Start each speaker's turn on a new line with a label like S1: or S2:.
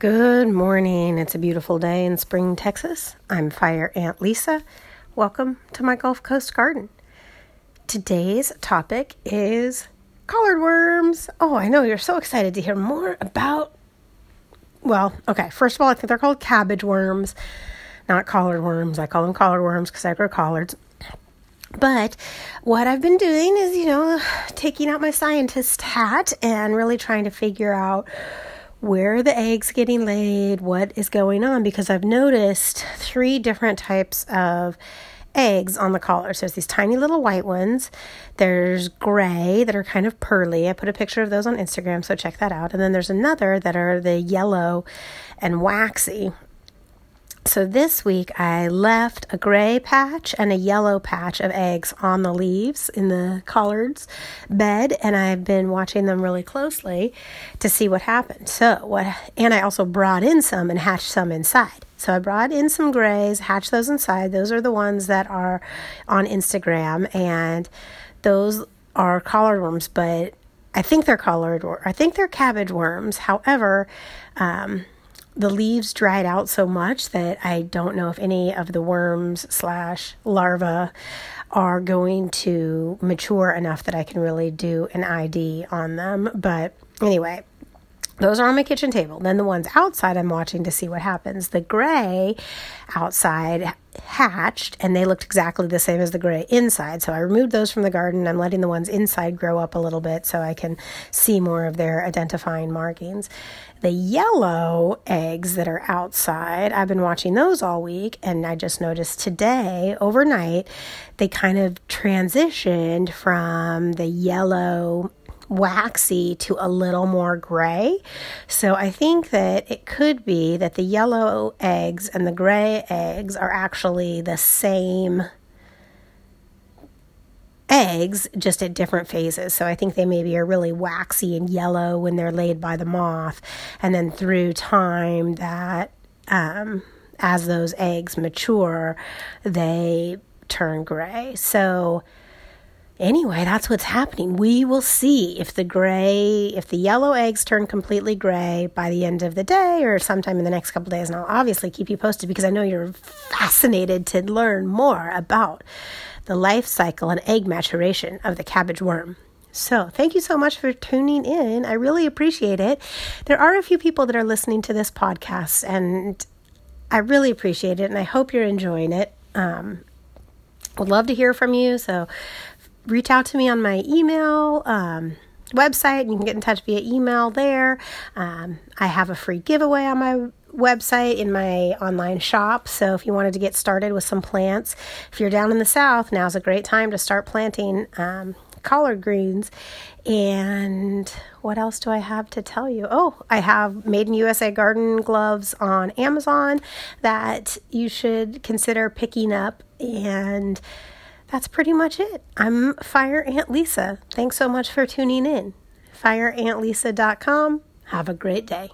S1: Good morning. It's a beautiful day in Spring, Texas. I'm Fire Ant Lisa. Welcome to my Gulf Coast garden. Today's topic is collard worms. Oh, I know you're so excited to hear more about. Well, okay, first of all, I think they're called cabbage worms, not collard worms. I call them collard worms because I grow collards. But what I've been doing is, you know, taking out my scientist hat and really trying to figure out where are the eggs getting laid, what is going on, because I've noticed three different types of eggs on the collar. So There's these tiny little white ones. There's gray that are kind of pearly. I put a picture of those on Instagram, so check that out. And then there's another that are the yellow and waxy. So this week I left a gray patch and a yellow patch of eggs on the leaves in the collards bed and I've been watching them really closely to see what happened. So what and I also brought in some and hatched some inside. So I brought in some grays, hatched those inside. Those are the ones that are on Instagram and those are collard worms, but I think they're collard or I think they're cabbage worms. However, um, the leaves dried out so much that I don't know if any of the worms slash larvae are going to mature enough that I can really do an ID on them. But anyway, those are on my kitchen table. Then the ones outside, I'm watching to see what happens. The gray outside hatched and they looked exactly the same as the gray inside. So I removed those from the garden. I'm letting the ones inside grow up a little bit so I can see more of their identifying markings. The yellow eggs that are outside, I've been watching those all week and I just noticed today, overnight, they kind of transitioned from the yellow waxy to a little more gray. So I think that it could be that the yellow eggs and the gray eggs are actually the same eggs just at different phases. So I think they maybe are really waxy and yellow when they're laid by the moth. And then through time, that um, as those eggs mature, they turn gray. So anyway, that's what's happening. We will see if the gray, if the yellow eggs turn completely gray by the end of the day or sometime in the next couple days. And I'll obviously keep you posted because I know you're fascinated to learn more about the life cycle and egg maturation of the cabbage worm. So, thank you so much for tuning in. I really appreciate it. There are a few people that are listening to this podcast, and I really appreciate it, and I hope you're enjoying it. Um, would love to hear from you. So, reach out to me on my email um, website. You can get in touch via email there. Um, I have a free giveaway on my website in my online shop. So if you wanted to get started with some plants, if you're down in the south, now's a great time to start planting um, collard greens. And what else do I have to tell you? Oh, I have Made in USA garden gloves on Amazon that you should consider picking up and that's pretty much it. I'm Fire Ant Lisa. Thanks so much for tuning in. FireAntLisa.com. Have a great day.